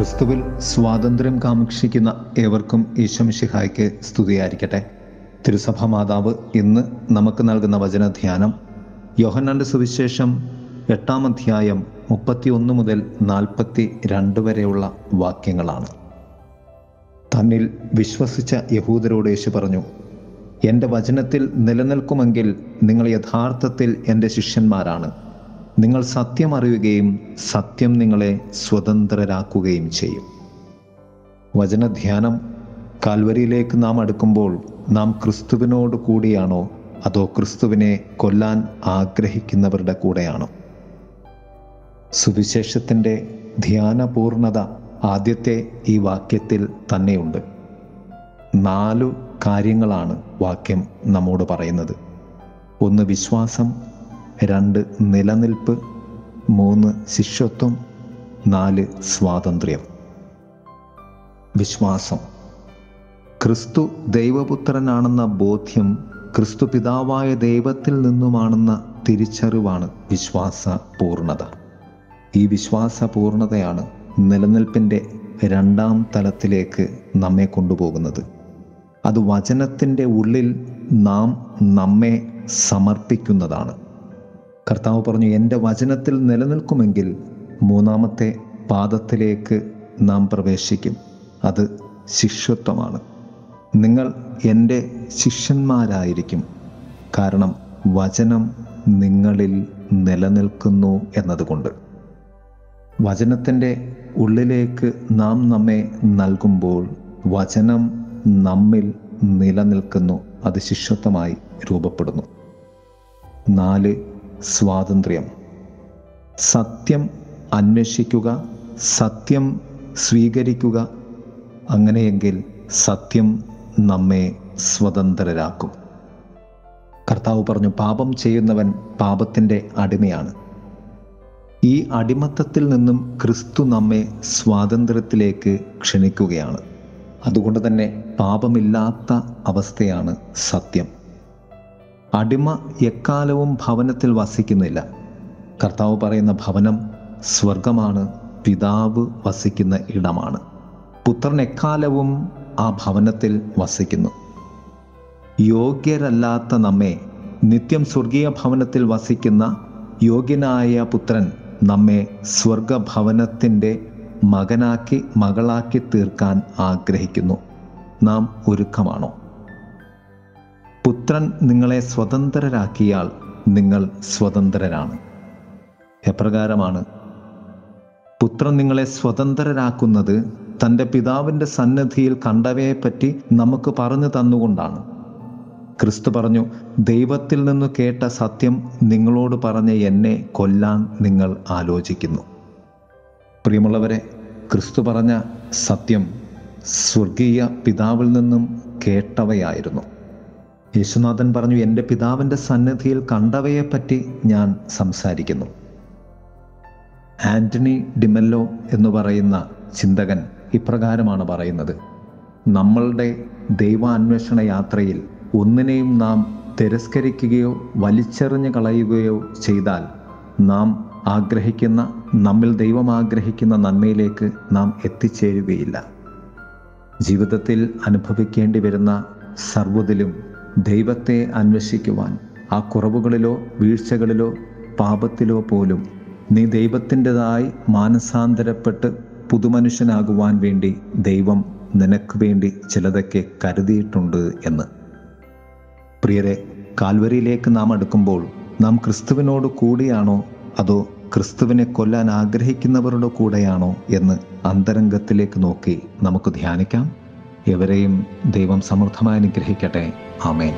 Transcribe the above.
ക്രിസ്തുവിൽ സ്വാതന്ത്ര്യം കാമക്ഷിക്കുന്ന ഏവർക്കും ഈശോമിഷിഹായ്ക്ക് സ്തുതിയായിരിക്കട്ടെ. തിരുസഭ മാതാവ് ഇന്ന് നമുക്ക് നൽകുന്ന വചനധ്യാനം യോഹന്നാന്റെ സുവിശേഷം എട്ടാം അധ്യായം മുപ്പത്തിയൊന്ന് മുതൽ നാൽപ്പത്തി രണ്ട് വരെയുള്ള വാക്യങ്ങളാണ്. തന്നിൽ വിശ്വസിച്ച യഹൂദരോട് യേശു പറഞ്ഞു എന്റെ വചനത്തിൽ നിലനിൽക്കുമെങ്കിൽ നിങ്ങൾ യഥാർത്ഥത്തിൽ എന്റെ ശിഷ്യന്മാരാണ്. നിങ്ങൾ സത്യം അറിയുകയും സത്യം നിങ്ങളെ സ്വതന്ത്രരാക്കുകയും ചെയ്യും. വചനധ്യാനം കാൽവരിയിലേക്ക് നാം അടുക്കുമ്പോൾ നാം ക്രിസ്തുവിനോട് കൂടിയാണോ അതോ ക്രിസ്തുവിനെ കൊല്ലാൻ ആഗ്രഹിക്കുന്നവരുടെ കൂടെയാണോ? സുവിശേഷത്തിന്റെ ധ്യാനപൂർണത ആദ്യത്തെ ഈ വാക്യത്തിൽ തന്നെയുണ്ട്. നാലു കാര്യങ്ങളാണ് വാക്യം നമ്മോട് പറയുന്നത്. ഒന്ന് വിശ്വാസം രണ്ട് നിലനിൽപ്പ് മൂന്ന് ശിഷ്യത്വം നാല് സ്വാതന്ത്ര്യം. വിശ്വാസം. ക്രിസ്തു ദൈവപുത്രനാണെന്ന ബോധ്യം ക്രിസ്തു പിതാവായ ദൈവത്തിൽ നിന്നുമാണെന്ന തിരിച്ചറിവാണ് വിശ്വാസ പൂർണത ഈ വിശ്വാസ പൂർണതയാണ് നിലനിൽപ്പിന്റെ രണ്ടാം തലത്തിലേക്ക് നമ്മെ കൊണ്ടുപോകുന്നത്. അത് വചനത്തിന്റെ ഉള്ളിൽ നാം നമ്മെ സമർപ്പിക്കുന്നതാണ്. കർത്താവ് പറഞ്ഞു എന്റെ വചനത്തിൽ നിലനിൽക്കുമെങ്കിൽ മൂന്നാമത്തെ പാദത്തിലേക്ക് നാം പ്രവേശിക്കും. അത് ശിഷ്യത്വമാണ്. നിങ്ങൾ എന്റെ ശിഷ്യന്മാരായിരിക്കും. കാരണം വചനം നിങ്ങളിൽ നിലനിൽക്കുന്നു എന്നതുകൊണ്ട്. വചനത്തിന്റെ ഉള്ളിലേക്ക് നാം നമ്മെ നൽകുമ്പോൾ വചനം നമ്മിൽ നിലനിൽക്കുന്നു. അത് ശിഷ്യത്വമായി രൂപപ്പെടുന്നു. നാല് സ്വാതന്ത്ര്യം. സത്യം അന്വേഷിക്കുക സത്യം സ്വീകരിക്കുക. അങ്ങനെയെങ്കിൽ സത്യം നമ്മെ സ്വതന്ത്രരാക്കും. കർത്താവ് പറഞ്ഞു പാപം ചെയ്യുന്നവൻ പാപത്തിന്റെ അടിമയാണ്. ഈ അടിമത്തത്തിൽ നിന്നും ക്രിസ്തു നമ്മെ സ്വാതന്ത്ര്യത്തിലേക്ക് ക്ഷണിക്കുകയാണ്. അതുകൊണ്ട് തന്നെ പാപമില്ലാത്ത അവസ്ഥയാണ് സത്യം. അടിമ എക്കാലവും ഭവനത്തിൽ വസിക്കുന്നില്ല. കർത്താവ് പറയുന്ന ഭവനം സ്വർഗമാണ് പിതാവ് വസിക്കുന്ന ഇടമാണ്. പുത്രൻ എക്കാലവും ആ ഭവനത്തിൽ വസിക്കുന്നു. യോഗ്യരല്ലാത്ത നമ്മെ നിത്യം സ്വർഗീയ ഭവനത്തിൽ വസിക്കുന്ന യോഗ്യനായ പുത്രൻ നമ്മെ സ്വർഗഭവനത്തിന്റെ മകനാക്കി മകളാക്കി തീർക്കാൻ ആഗ്രഹിക്കുന്നു. നാം ഒരുക്കമാണോ? പുത്രൻ നിങ്ങളെ സ്വതന്ത്രരാക്കിയാൽ നിങ്ങൾ സ്വതന്ത്രരാണ്. എപ്രകാരമാണ്? പുത്രൻ നിങ്ങളെ സ്വതന്ത്രരാക്കുന്നത് തന്റെ പിതാവിന്റെ സന്നദ്ധിയിൽ കണ്ടവയെപ്പറ്റി നമുക്ക് പറഞ്ഞു തന്നുകൊണ്ടാണ്. ക്രിസ്തു പറഞ്ഞു ദൈവത്തിൽ നിന്ന് കേട്ട സത്യം നിങ്ങളോട് പറഞ്ഞ എന്നെ കൊല്ലാൻ നിങ്ങൾ ആലോചിക്കുന്നു. പ്രിയമുള്ളവരെ ക്രിസ്തു പറഞ്ഞ സത്യം സ്വർഗീയ പിതാവിൽ നിന്നും കേട്ടവയായിരുന്നു. യേശുനാഥൻ പറഞ്ഞു എന്റെ പിതാവിന്റെ സന്നിധിയിൽ കണ്ടവയെപ്പറ്റി ഞാൻ സംസാരിക്കുന്നു. ആന്റണി ഡിമെല്ലോ എന്ന് പറയുന്ന ചിന്തകൻ ഇപ്രകാരമാണ് പറയുന്നത്. നമ്മളുടെ ദൈവാന്വേഷണ യാത്രയിൽ ഒന്നിനെയും നാം തിരസ്കരിക്കുകയോ വലിച്ചെറിഞ്ഞു കളയുകയോ ചെയ്താൽ നാം ആഗ്രഹിക്കുന്ന നമ്മിൽ ദൈവം ആഗ്രഹിക്കുന്ന നന്മയിലേക്ക് നാം എത്തിച്ചേരുകയില്ല. ജീവിതത്തിൽ അനുഭവിക്കേണ്ടി വരുന്ന സർവതിലും ദൈവത്തെ അന്വേഷിക്കുവാൻ ആ കുറവുകളിലോ വീഴ്ചകളിലോ പാപത്തിലോ പോലും നീ ദൈവത്തിന്റെതായി മാനസാന്തരപ്പെട്ട് പുതുമനുഷ്യനാകുവാൻ വേണ്ടി ദൈവം നിനക്ക് വേണ്ടി ചിലതൊക്കെ കരുതിയിട്ടുണ്ട് എന്ന്. പ്രിയരെ കാൽവരിയിലേക്ക് നാം അടുക്കുമ്പോൾ നാം ക്രിസ്തുവിനോട് കൂടിയാണോ അതോ ക്രിസ്തുവിനെ കൊല്ലാൻ ആഗ്രഹിക്കുന്നവരുടെ കൂടെയാണോ എന്ന് അന്തരംഗത്തിലേക്ക് നോക്കി നമുക്ക് ധ്യാനിക്കാം. എവരെയും ദൈവം സമൃദ്ധമായി അനുഗ്രഹിക്കട്ടെ. ആമേൻ.